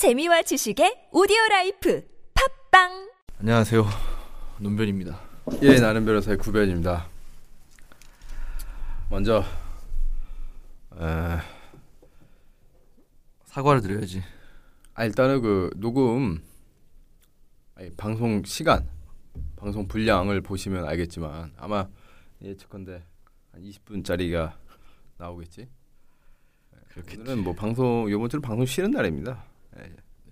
재미와 지식의 오디오 life 팟빵 안녕하세요. 논변입니다. 예, 나는 변호사의 구변입니다. 먼저 에, 사과를 드려야지. 아, 일단은 그 녹음 아니, 방송 시간, 방송 분량을 보시면 알겠지만 아마 예측컨대 한 20분짜리가 나오겠지. 그렇겠지. 오늘은 뭐 방송 이번 주는 방송 쉬는 날입니다. 예,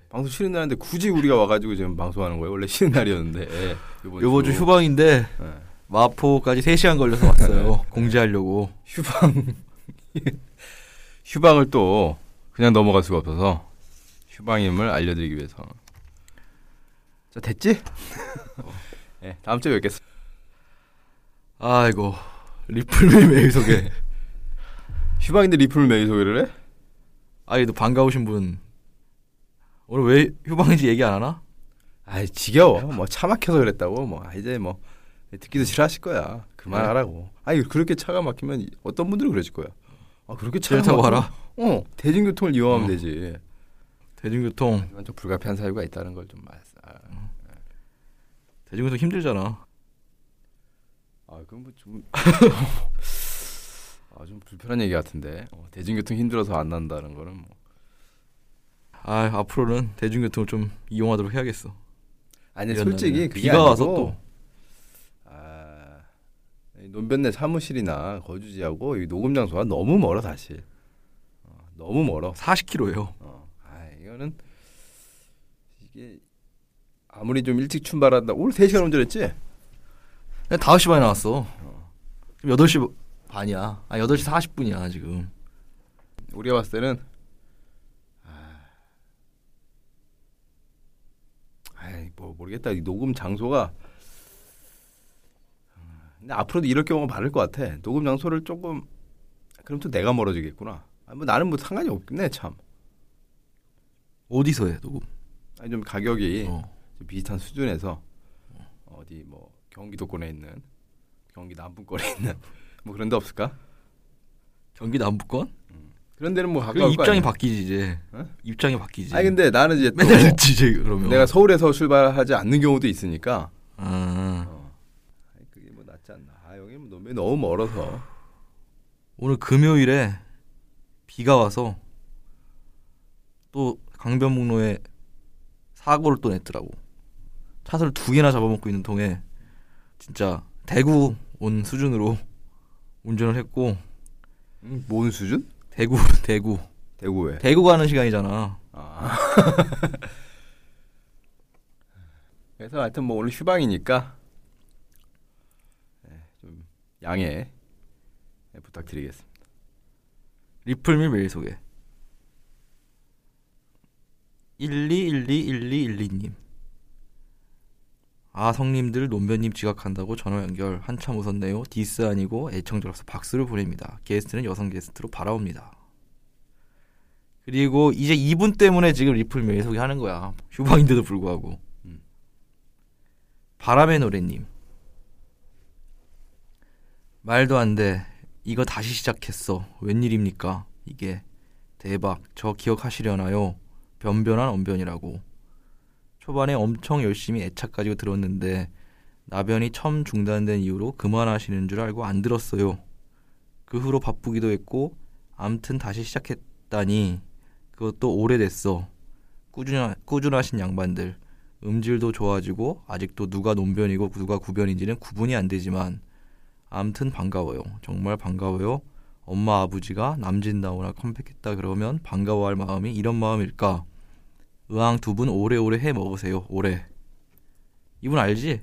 방송 쉬는 날인데 굳이 우리가 와가지고 지금 방송하는 거예요. 원래 쉬는 날이었는데 예, 이번, 요번 주 휴방인데 예. 마포까지 3 시간 걸려서 왔어요. 공지하려고. 휴방 휴방을 또 그냥 넘어갈 수가 없어서 휴방임을 알려드리기 위해서 자 됐지? 네, 다음 주에 뵙겠습니다. 아이고. 리플밀 메일 소개. 휴방인데 리플 메일 소개를 해? 아이도 반가우신 분. 오늘 왜 휴방인지 얘기 안 하나? 아이 지겨워. 뭐 차 막혀서 그랬다고. 뭐 아, 이제 뭐 듣기도 싫어하실 거야. 그만하라고. 아니 그렇게 차가 막히면 어떤 분들은 그러실 거야. 아 그렇게 차가 차 타고 와라. 어 대중교통을 이용하면 어. 되지. 대중교통. 좀 불가피한 사유가 있다는 걸 좀 말. 아, 대중교통 힘들잖아. 아, 그건 뭐 좀, 아, 좀 불편한 얘기 같은데. 어, 대중교통 힘들어서 안 난다는 거는 뭐. 아, 앞으로는 대중교통을 좀 이용하도록 해야겠어. 아니, 솔직히 비가 와서 또. 아, 이 논변내 사무실이나 거주지하고 이 녹음 장소가 너무 멀어 사실. 어, 너무 멀어. 40km예요. 어, 아, 이거는 이게 아무리 좀 일찍 출발한다. 오늘 3시간 운전했지? 그냥 5시 반에 나왔어. 지금 8시 반이야. 아, 8시 40분이야, 지금. 우리가 봤을 때는 아, 아이 뭐 모르겠다. 이 녹음 장소가 음, 근데 앞으로도 이럴 경우가 많을 것 같아. 녹음 장소를 조금 그럼 또 내가 멀어지겠구나. 아, 뭐 나는 뭐 상관이 없네 참. 어디서 해, 녹음? 아니 좀 가격이 어. 좀 비슷한 수준에서 어디 뭐 경기도권에 있는 경기 남부권에 있는 뭐 그런 데 없을까? 경기 남부권? 그런 데는 뭐그 가까울 거 입장이 아니야. 바뀌지 이제. 어? 입장이 바뀌지. 아니 근데 나는 이제 또 맨날 듣지 이제 그러면. 내가 서울에서 출발하지 않는 경우도 있으니까 아, 어. 그게 뭐 낫지 않나. 아 여기 뭐 너무 너무 멀어서. 오늘 금요일에 비가 와서 또 강변북로에 사고를 또 냈더라고. 차선을 두 개나 잡아먹고 있는 통에 진짜 대구 온 수준으로 운전을 했고 음, 뭔 수준? 대구 대구 대구 왜? 대구 가는 시간이잖아. 아. 그래서 하여튼 뭐 오늘 휴방이니까 네, 좀 양해 네, 부탁드리겠습니다. 리플 메일 소개. 12121212님. 아 성님들 논변님 지각한다고 전화 연결 한참 웃었네요. 디스 아니고 애청자로서 박수를 보냅니다. 게스트는 여성 게스트로 바라옵니다. 그리고 이제 이분 때문에 지금 리플 메일 소개하는 거야. 휴방인데도 불구하고. 음. 바람의 노래님. 말도 안 돼. 이거 다시 시작했어. 웬일입니까? 이게 대박. 저 기억하시려나요? 변변한 언변이라고. 초반에 엄청 열심히 애착 가지고 들었는데 나변이 처음 중단된 이후로 그만하시는 줄 알고 안 들었어요. 그 후로 바쁘기도 했고 암튼 다시 시작했다니 그것도 오래됐어. 꾸준하, 꾸준하신 양반들. 음질도 좋아지고 아직도 누가 논변이고 누가 구변인지는 구분이 안 되지만 암튼 반가워요. 정말 반가워요. 엄마 아버지가 남진다오나 컴백했다 그러면 반가워할 마음이 이런 마음일까? 의왕 두분 오래오래 해 먹으세요. 오래. 이분 알지?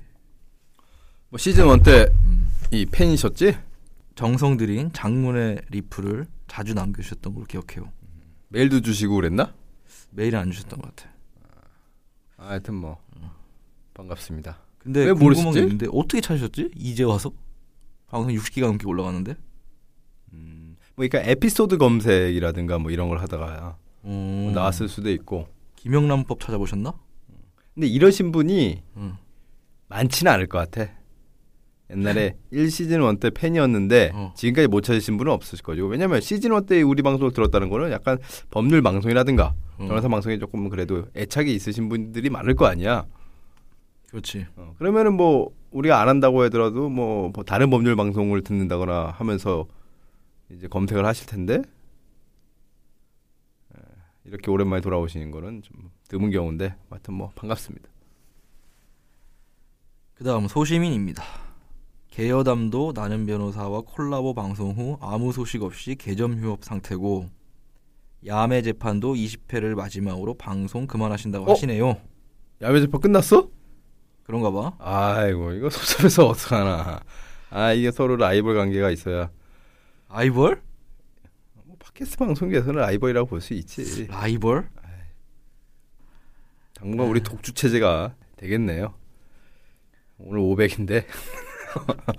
뭐 시즌 1 때이 음. 팬이셨지? 정성 들인 장문의 리플을 자주 남겨주셨던 걸로 기억해요. 메일도 주시고 그랬나? 메일은 안 주셨던 것 같아. 아, 하여튼 뭐 반갑습니다. 근데 왜 궁금한? 게 있는데 어떻게 찾으셨지? 이제 와서? 방송 60기가 넘게 올라갔는데? 음, 뭐 그러니까 에피소드 검색이라든가 뭐 이런 걸 하다가 어... 뭐 나왔을 수도 있고. 김영란법 찾아보셨나? 근데 이러신 분이 응. 많지는 않을 것 같아. 옛날에 1시즌 1 때 팬이었는데 어. 지금까지 못 찾으신 분은 없으실 거죠. 왜냐면 시즌 1 때 우리 방송을 들었다는 거는 약간 법률 방송이라든가 어. 변호사 방송에 조금 그래도 애착이 있으신 분들이 많을 거 아니야. 그렇지. 어, 그러면은 뭐 우리가 안 한다고 하더라도 뭐, 뭐 다른 법률 방송을 듣는다거나 하면서 이제 검색을 하실 텐데 에, 이렇게 오랜만에 돌아오시는 거는 좀 드문 경우인데 하여튼 뭐 반갑습니다. 그다음 소시민입니다. 개여담도 나는 변호사와 콜라보 방송 후 아무 소식 없이 개점 휴업 상태고 야매 재판도 20회를 마지막으로 방송 그만하신다고 어? 하시네요. 야외 재판 끝났어? 그런가 봐. 아이고 이거 소sob에서 어떡하나. 아 이게 서로 라이벌 관계가 있어야 라이벌? 뭐 팟캐스트 방송에서는 라이벌이라고 볼 수 있지. 라이벌? 당분간 우리 독주 체제가 되겠네요. 오늘 500인데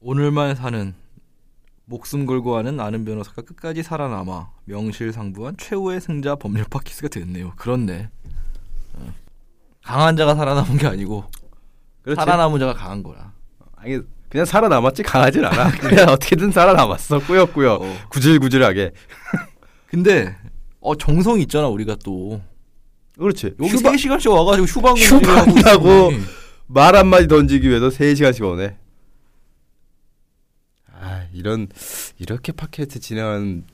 오늘만 사는 목숨 걸고 하는 나는 변호사가 끝까지 살아남아 명실상부한 최후의 승자 법률 팟캐스트가 됐네요. 그렇네. 어. 강한 자가 살아남은 게 아니고 그렇지. 살아남은 자가 강한 거야. 아니 그냥 살아남았지 강하진 않아. 그냥 어떻게든 살아남았어 꾸역꾸역 어. 구질구질하게. 근데 어 정성이 있잖아 우리가 또 그렇지. 여기 휴방 3시간씩 와가지고 휴방 휴방이라고. 말 한마디 던지기 위해서 3시간씩 오네. 아 이런 이렇게 팟캐스트 진행하는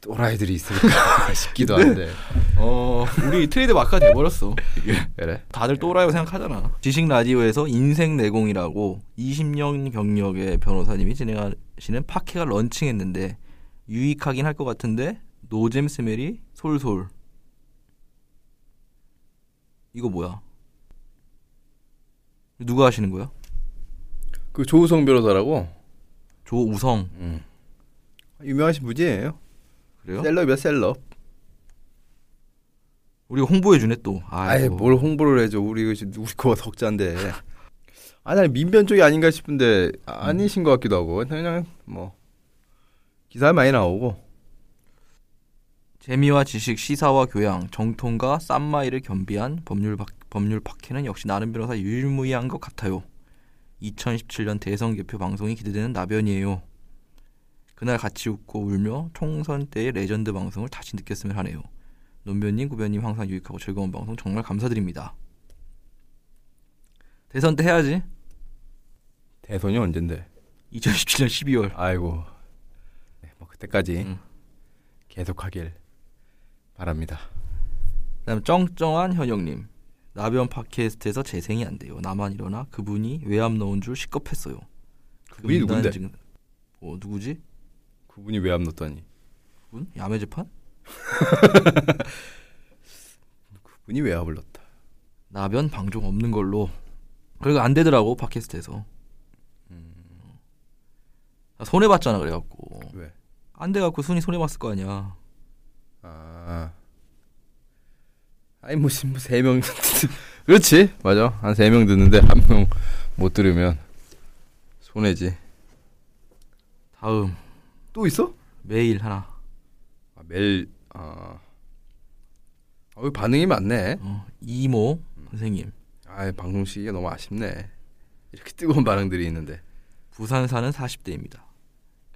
또라이들이 있을까 싶기도 한데. 어 우리 트레이드 마크가 돼버렸어 이게 그래. 다들 또라이라고 생각하잖아 지식 라디오에서 인생 내공이라고 20년 경력의 변호사님이 진행하시는 팟캐가 런칭했는데 유익하긴 할 것 같은데 노잼 smell이 솔솔 이거 뭐야 누가 하시는 거야? 그 조우성 변호사라고 조우성 음. 유명하신 분이에요. 그래요? 셀럽이야 셀럽. 우리가 홍보해 주네 또 아이 아이고. 뭘 홍보를 해줘 우리 그 우리 거 덕자인데 아니 아니 민변 쪽이 아닌가 싶은데 아니신 것 같기도 하고 그냥 뭐 기사 많이 나오고 재미와 지식, 시사와 교양, 정통과 쌈마이를 겸비한 법률 팟, 법률 팟캐는 역시 나는 변호사 유일무이한 것 같아요. 2017년 대선 개표 방송이 기대되는 나변이에요. 그날 같이 웃고 울며 총선 때의 레전드 방송을 다시 느꼈으면 하네요. 논변님, 구변님 항상 유익하고 즐거운 방송 정말 감사드립니다. 대선 때 해야지. 대선이 언젠데 2017년 12월. 아이고 네, 뭐 그때까지 음. 계속하길 바랍니다. 그다음 쩡쩡한 현영님. 나변 팟캐스트에서 재생이 안 돼요. 나만 일어나 그분이 외압 넣은 줄 시겁했어요. 그분이 금단 누군데? 증- 뭐 누구지? 그분이 왜 안 넣었더니 그분? 야매 재판? 그분이 왜 압을 넣었다. 나변 방종 없는 걸로. 그리고 안 되더라고 팟캐스트에서. 나 손해 봤잖아 그래갖고 왜? 안 돼갖고 순이 손해 봤을 거 아니야. 아 아니 뭐세 명 그렇지 맞아 한 세 명 듣는데 한 명 못 들으면 손해지. 다음 또 있어? 메일 하나. 아, 매일 아 어, 반응이 많네. 어, 이모 선생님. 아 방송 시기가 너무 아쉽네. 이렇게 뜨거운 반응들이 있는데. 부산 사는 40대입니다.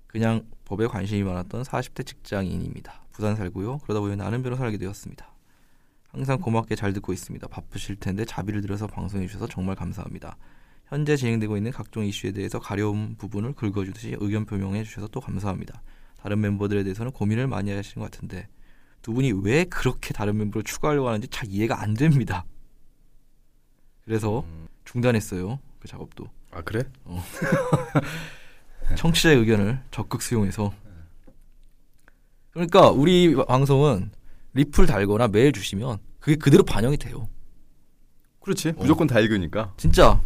그냥 법에 관심이 많았던 40대 직장인입니다. 부산 살고요. 그러다 보니 나는 변호사 알게 되었습니다. 항상 고맙게 잘 듣고 있습니다. 바쁘실 텐데 자비를 들여서 방송해 주셔서 정말 감사합니다. 현재 진행되고 있는 각종 이슈에 대해서 가려운 부분을 긁어주듯이 의견 표명해 주셔서 또 감사합니다. 다른 멤버들에 대해서는 고민을 많이 하시는 것 같은데 두 분이 왜 그렇게 다른 멤버를 추가하려고 하는지 잘 이해가 안 됩니다. 그래서 음, 중단했어요. 그 작업도. 아 그래? 청취자의 의견을 적극 수용해서 그러니까 우리 방송은 리플 달거나 메일 주시면 그게 그대로 반영이 돼요. 그렇지. 무조건 다 읽으니까. 진짜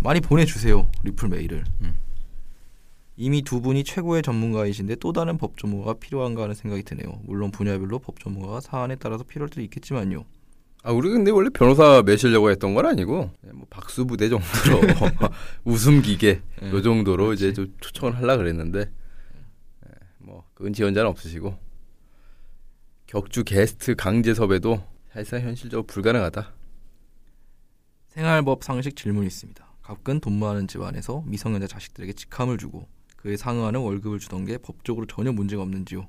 많이 보내주세요 리플 메일을. 음. 이미 두 분이 최고의 전문가이신데 또 다른 법 전문가가 필요한가 하는 생각이 드네요. 물론 분야별로 법 전문가가 사안에 따라서 필요할 때도 있겠지만요. 아 우리 근데 원래 변호사 매시려고 했던 건 아니고 그냥 뭐 박수 부대 정도로 웃음 기계 예, 요 정도로 그렇지. 이제 좀 초청을 하려 그랬는데 예, 뭐 그건 지원자는 없으시고 격주 게스트 강제 섭외도 사실상 현실적으로 불가능하다. 생활법 상식 질문이 있습니다. 가끔 돈 많은 집안에서 미성년자 자식들에게 직함을 주고 그에 상응하는 월급을 주던 게 법적으로 전혀 문제가 없는지요.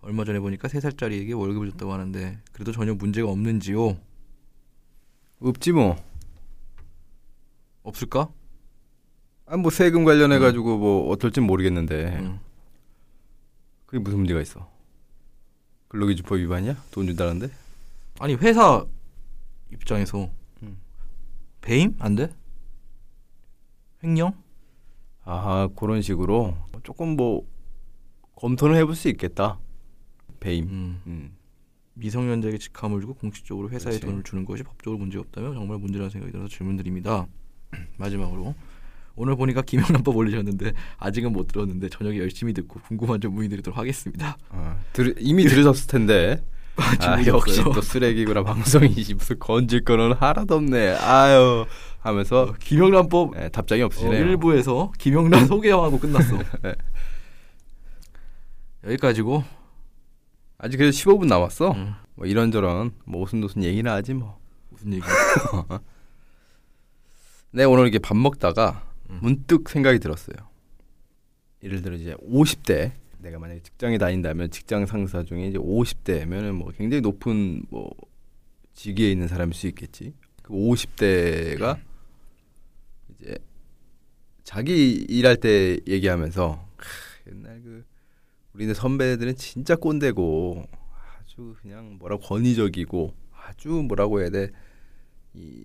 얼마 전에 보니까 세 살짜리에게 월급을 줬다고 하는데 그래도 전혀 문제가 없는지요. 없지 뭐. 없을까? 아, 뭐 세금 관련해 가지고 뭐 어떨진 모르겠는데 음. 그게 무슨 문제가 있어? 근로기준법 위반이야? 돈 준다는데? 아니 회사 입장에서 음. 배임 안 돼? 횡령? 아 그런 식으로 조금 뭐 검토는 해볼 수 있겠다. 배임. 음. 음. 미성년자에게 직함을 주고 공식적으로 회사에 그렇지. 돈을 주는 것이 법적으로 문제가 없다면 정말 문제라는 생각이 들어서 질문드립니다. 마지막으로 오늘 보니까 김영란법 올리셨는데 아직은 못 들었는데 저녁에 열심히 듣고 궁금한 점 문의 드리도록 하겠습니다. 어, 들, 이미 들으셨을 텐데. 아, 역시. 또 쓰레기구나 방송이지 무슨 건질 거는 하나도 없네. 아유 하면서 어, 김영란법 예, 답장이 어, 없으시네요. 일부에서 김영란 소개하고 끝났어. 네. 여기까지고 아직 그래도 15분 남았어. 음, 뭐 이런저런 뭐 오순도순 얘기나 하지 뭐. 무슨 얘기? 네 오늘 이렇게 밥 먹다가 음. 문득 생각이 들었어요. 예를 들어 이제 50대 내가 만약에 직장에 다닌다면 직장 상사 중에 이제 50대면은 뭐 굉장히 높은 뭐 직위에 있는 사람일 수 있겠지. 그 50대가 이제 자기 일할 때 얘기하면서 크, 옛날 그 우리네 선배들은 진짜 꼰대고 아주 그냥 뭐라 권위적이고 아주 뭐라고 해야 돼. 이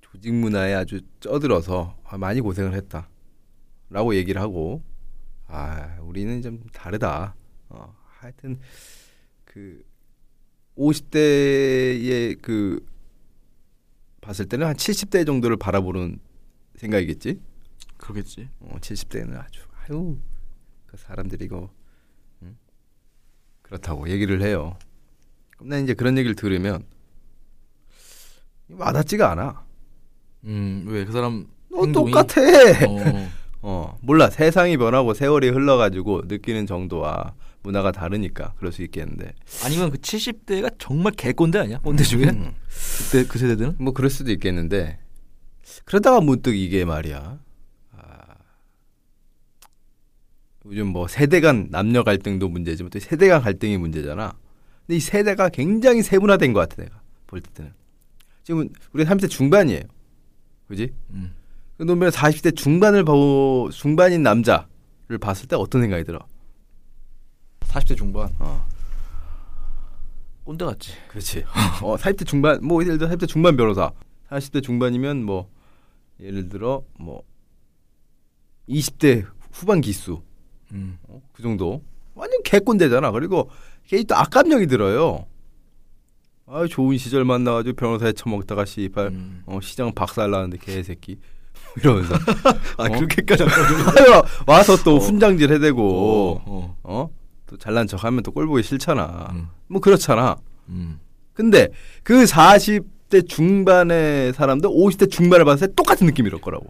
조직 문화에 아주 쩌들어서 아, 많이 고생을 했다. 라고 얘기를 하고, 아, 우리는 좀 다르다. 어, 하여튼, 그, 50대의 그, 봤을 때는 한 70대 정도를 바라보는 생각이겠지? 그러겠지. 어, 70대는 아주, 아유, 그 사람들이 이거, 응? 그렇다고 얘기를 해요. 그럼 난 이제 그런 얘기를 들으면, 와닿지가 않아. 음, 왜 그 사람 너 행동이- 똑같아. 어, 어 몰라 세상이 변하고 세월이 흘러가지고 느끼는 정도와 문화가 다르니까 그럴 수 있겠는데 아니면 그 70대가 정말 개꼰대 아니야? 꼰대 중에? 음, 그때 그 세대들은? 뭐 그럴 수도 있겠는데 그러다가 문득 이게 말이야 아, 요즘 뭐 세대 간 남녀 갈등도 문제지만 또 세대 간 갈등이 문제잖아 근데 이 세대가 굉장히 세분화된 것 같아 내가 볼 때는 지금 우리 30대 중반이에요 그지? 음. 그 놈의 40대 중반을 보고 중반인 남자를 봤을 때 어떤 생각이 들어? 40대 중반. 어. 꼰대 같지. 그렇지. 어, 40대 중반, 뭐 예를 들어 40대 중반 변호사, 40대 중반이면 뭐 예를 들어 뭐 20대 후반 기수, 음. 어, 그 정도. 완전 개꼰대잖아. 그리고 걔 또 악감정이 들어요. 아, 좋은 시절 만나가지고 변호사에 처먹다가 씨발 음. 어, 시장 박살나는데 개새끼 이러면서 아, 어? 그렇게까지 와서 또 어. 훈장질 해대고 어. 어? 또 잘난 척하면 또 꼴 보기 싫잖아. 음. 뭐 그렇잖아. 음. 근데 그 40대 중반의 사람도 50대 중반을 봤을 때 똑같은 느낌이 들 거라고.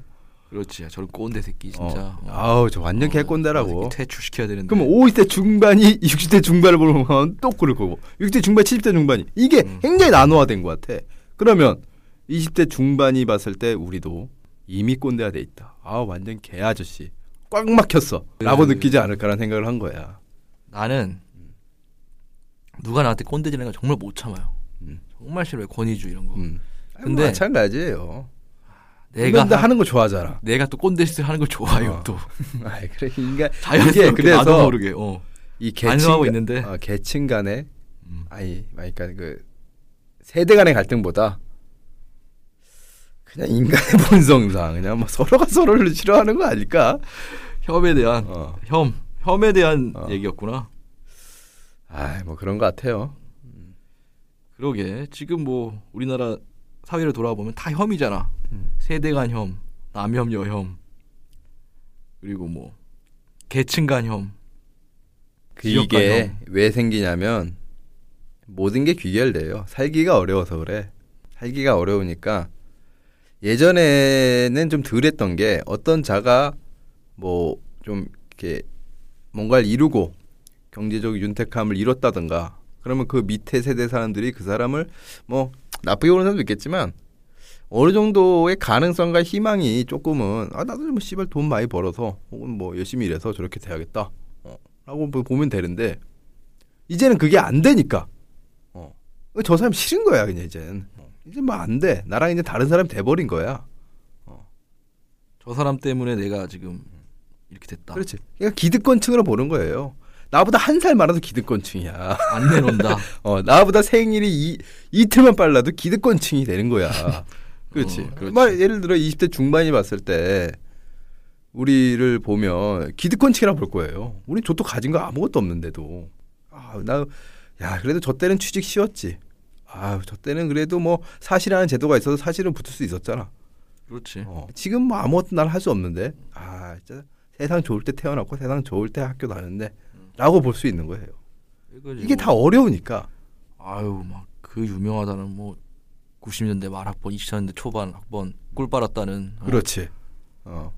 그렇지. 저런 꼰대 새끼 진짜. 어. 아우 저 완전 개꼰대라고. 퇴출시켜야 되는데. 그럼 50대 중반이 60대 중반을 보면 또 그럴 거고 60대 중반, 70대 중반이 이게 음. 굉장히 나노화된 것 같아. 그러면 20대 중반이 봤을 때 우리도 이미 꼰대가 돼 있다. 아 완전 개 아저씨 꽉 막혔어 라고 네. 느끼지 않을까라는 생각을 한 거야. 나는 누가 나한테 꼰대지는 거 정말 못 참아요. 음. 정말 싫어해 권위주의 이런 거. 음. 근데- 근데 마찬가지예요. 내가 하, 하는 거 좋아하잖아. 내가 또 꼰대 짓을 하는 걸 좋아해요 어. 또. 아 그래 인간 자연스럽게 이게 나도 그래서 모르게. 어. 이 계층 있는데. 어, 계층 간의 음. 아니 그러니까 그 세대 간의 갈등보다 그냥 인간의 본성상 그냥 뭐 서로가 서로를 싫어하는 거 아닐까? 혐에 대한 어. 혐 혐에 대한 어. 얘기였구나. 아뭐 그런 것 같아요. 그러게 지금 뭐 우리나라 사회를 돌아보면 다 혐이잖아. 음. 세대 간 혐, 남혐, 여혐, 그리고 뭐 계층 간 혐. 그 이게 간형. 왜 생기냐면 모든 게 귀결돼요. 살기가 어려워서 그래. 살기가 어려우니까 예전에는 좀 덜했던 게 어떤 자가 뭐 좀 이렇게 뭔가를 이루고 경제적 윤택함을 이뤘다든가 그러면 그 밑에 세대 사람들이 그 사람을 뭐 나쁘게 보는 사람도 있겠지만 어느 정도의 가능성과 희망이 조금은 아 나도 뭐 씨발 돈 많이 벌어서 혹은 뭐 열심히 일해서 저렇게 돼야겠다 어, 라고 뭐 보면 되는데 이제는 그게 안 되니까 어. 저 사람 싫은 거야 그냥 어. 이제 뭐 안 돼 나랑 이제 다른 사람 돼버린 거야 저 사람 때문에 내가 지금 이렇게 됐다. 그렇지 그러니까 기득권층으로 보는 거예요 나보다 한 살 많아도 기득권층이야 안 내놓는다. 어, 나보다 생일이 이, 이틀만 빨라도 기득권층이 되는 거야. 그렇지. 어, 그렇지. 말 예를 들어 20대 중반이 봤을 때 우리를 보면 기득권층이라 볼 거예요. 우리 저도 가진 거 아무것도 없는데도. 아, 나, 야, 그래도 저 때는 취직 쉬웠지. 아, 저 때는 그래도 뭐 사실이라는 제도가 있어서 사실은 붙을 수 있었잖아. 그렇지. 어, 지금 뭐 아무것도 난할수 없는데. 아, 진짜 세상 좋을 때 태어났고 세상 좋을 때 학교 다녔는데. 라고 볼 수 있는 거예요. 이거지 이게 뭐. 다 어려우니까. 아유 막 그 유명하다는 뭐 90년대 말 학번, 2000년대 초반 학번 꿀 빨았다는. 어. 그렇지. 어.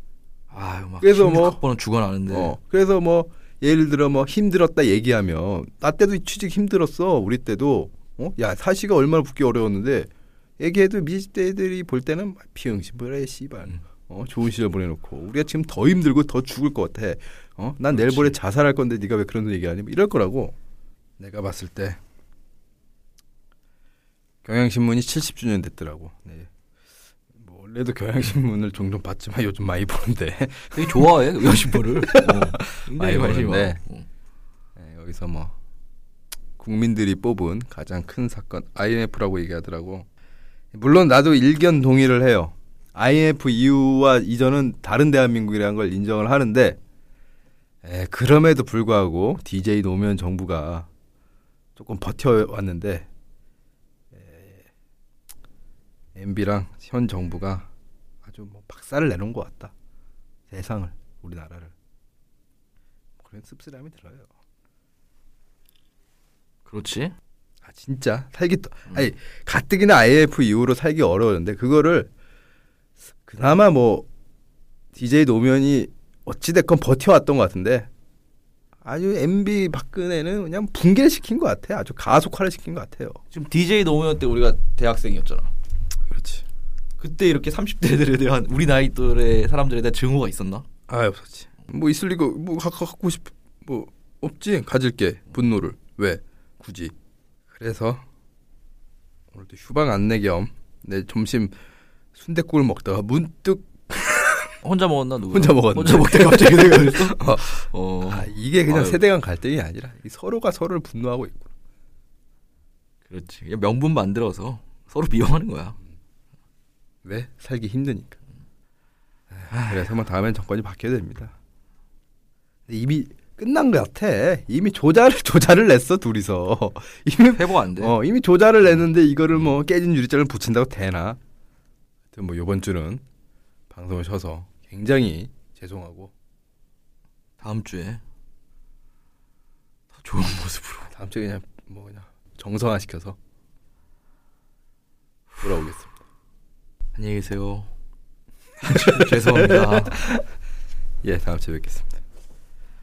아유 막 그래서 그래서 뭐- 학번은 죽어나는데. 어, 그래서 뭐 예를 들어 뭐 힘들었다 얘기하면 나 때도 취직 힘들었어 우리 때도 어? 야 사시가 얼마나 붙기 어려웠는데 얘기해도 미지대 애들이 볼 때는 피응시 뭐래 씨발 음. 어 좋은 시절 보내놓고 우리가 지금 더 힘들고 더 죽을 것 같아 어난 내일 모레. 자살할 건데 네가 왜 그런 얘기하니 뭐 이럴 거라고 내가 봤을 때 경향신문이 70주년 됐더라고 네. 뭐 원래도 경향신문을 종종 봤지만 요즘 많이 보는데 되게 좋아해 여신부를. 어, 많이 보는데. 어. 네, 여기서 뭐 국민들이 뽑은 가장 큰 사건 IMF라고 얘기하더라고. 물론 나도 일견 동의를 해요. IMF 이후와 이전은 다른 대한민국이라는 걸 인정을 하는데 에, 그럼에도 불구하고 DJ 노무현 정부가 조금 버텨왔는데 MB랑 현 정부가 아주 뭐 박살을 내놓은 것 같다. 세상을 우리나라를 그런 씁쓸함이 들어요. 그렇지. 아 진짜 살기 또 아니 가뜩이나 IF 이후로 살기 어려웠는데 그거를 그나마 뭐 DJ 노무현이 어찌 됐건 버텨왔던 것 같은데 아주 MB 박근혜는 그냥 붕괴를 시킨 것 같아 아주 가속화를 시킨 것 같아요. 지금 DJ 노무현 때 우리가 대학생이었잖아. 그렇지. 그때 이렇게 30대들에 대한 우리 나이 또래 사람들에 대한 증오가 있었나? 아 없었지. 뭐 있을 리가 뭐 가- 갖고 싶뭐 없지 가질 게 분노를 왜 굳이 그래서 오늘도 휴방 안내 겸 내 점심 순댓국을 먹다가 문득 혼자 먹었나 누구? 혼자 먹었는데. 혼자 먹다 갑자기 내가 그랬어. 어. 어. 아 이게 그냥 아유. 세대 간 갈등이 아니라 이 서로가 서로를 분노하고 있고 그렇지. 명분 만들어서 서로 미워하는 거야. 왜 살기 힘드니까. 아, 그래서 뭐 다음엔 정권이 바뀌어야 됩니다. 이미 끝난 것 같아. 이미 조자를 조자를 냈어 둘이서. 이미 회복 안 돼. 어 이미 조자를 냈는데 이거를 뭐 깨진 유리잔을 붙인다고 되나? 하여튼 뭐 이번 주는 방송을 쉬어서 굉장히 죄송하고 다음 주에 더 좋은 모습으로. 다음 주에 그냥 뭐 그냥 정상화 시켜서 돌아오겠습니다. 안녕히 계세요. 죄송합니다. 예, 다음 주에 뵙겠습니다.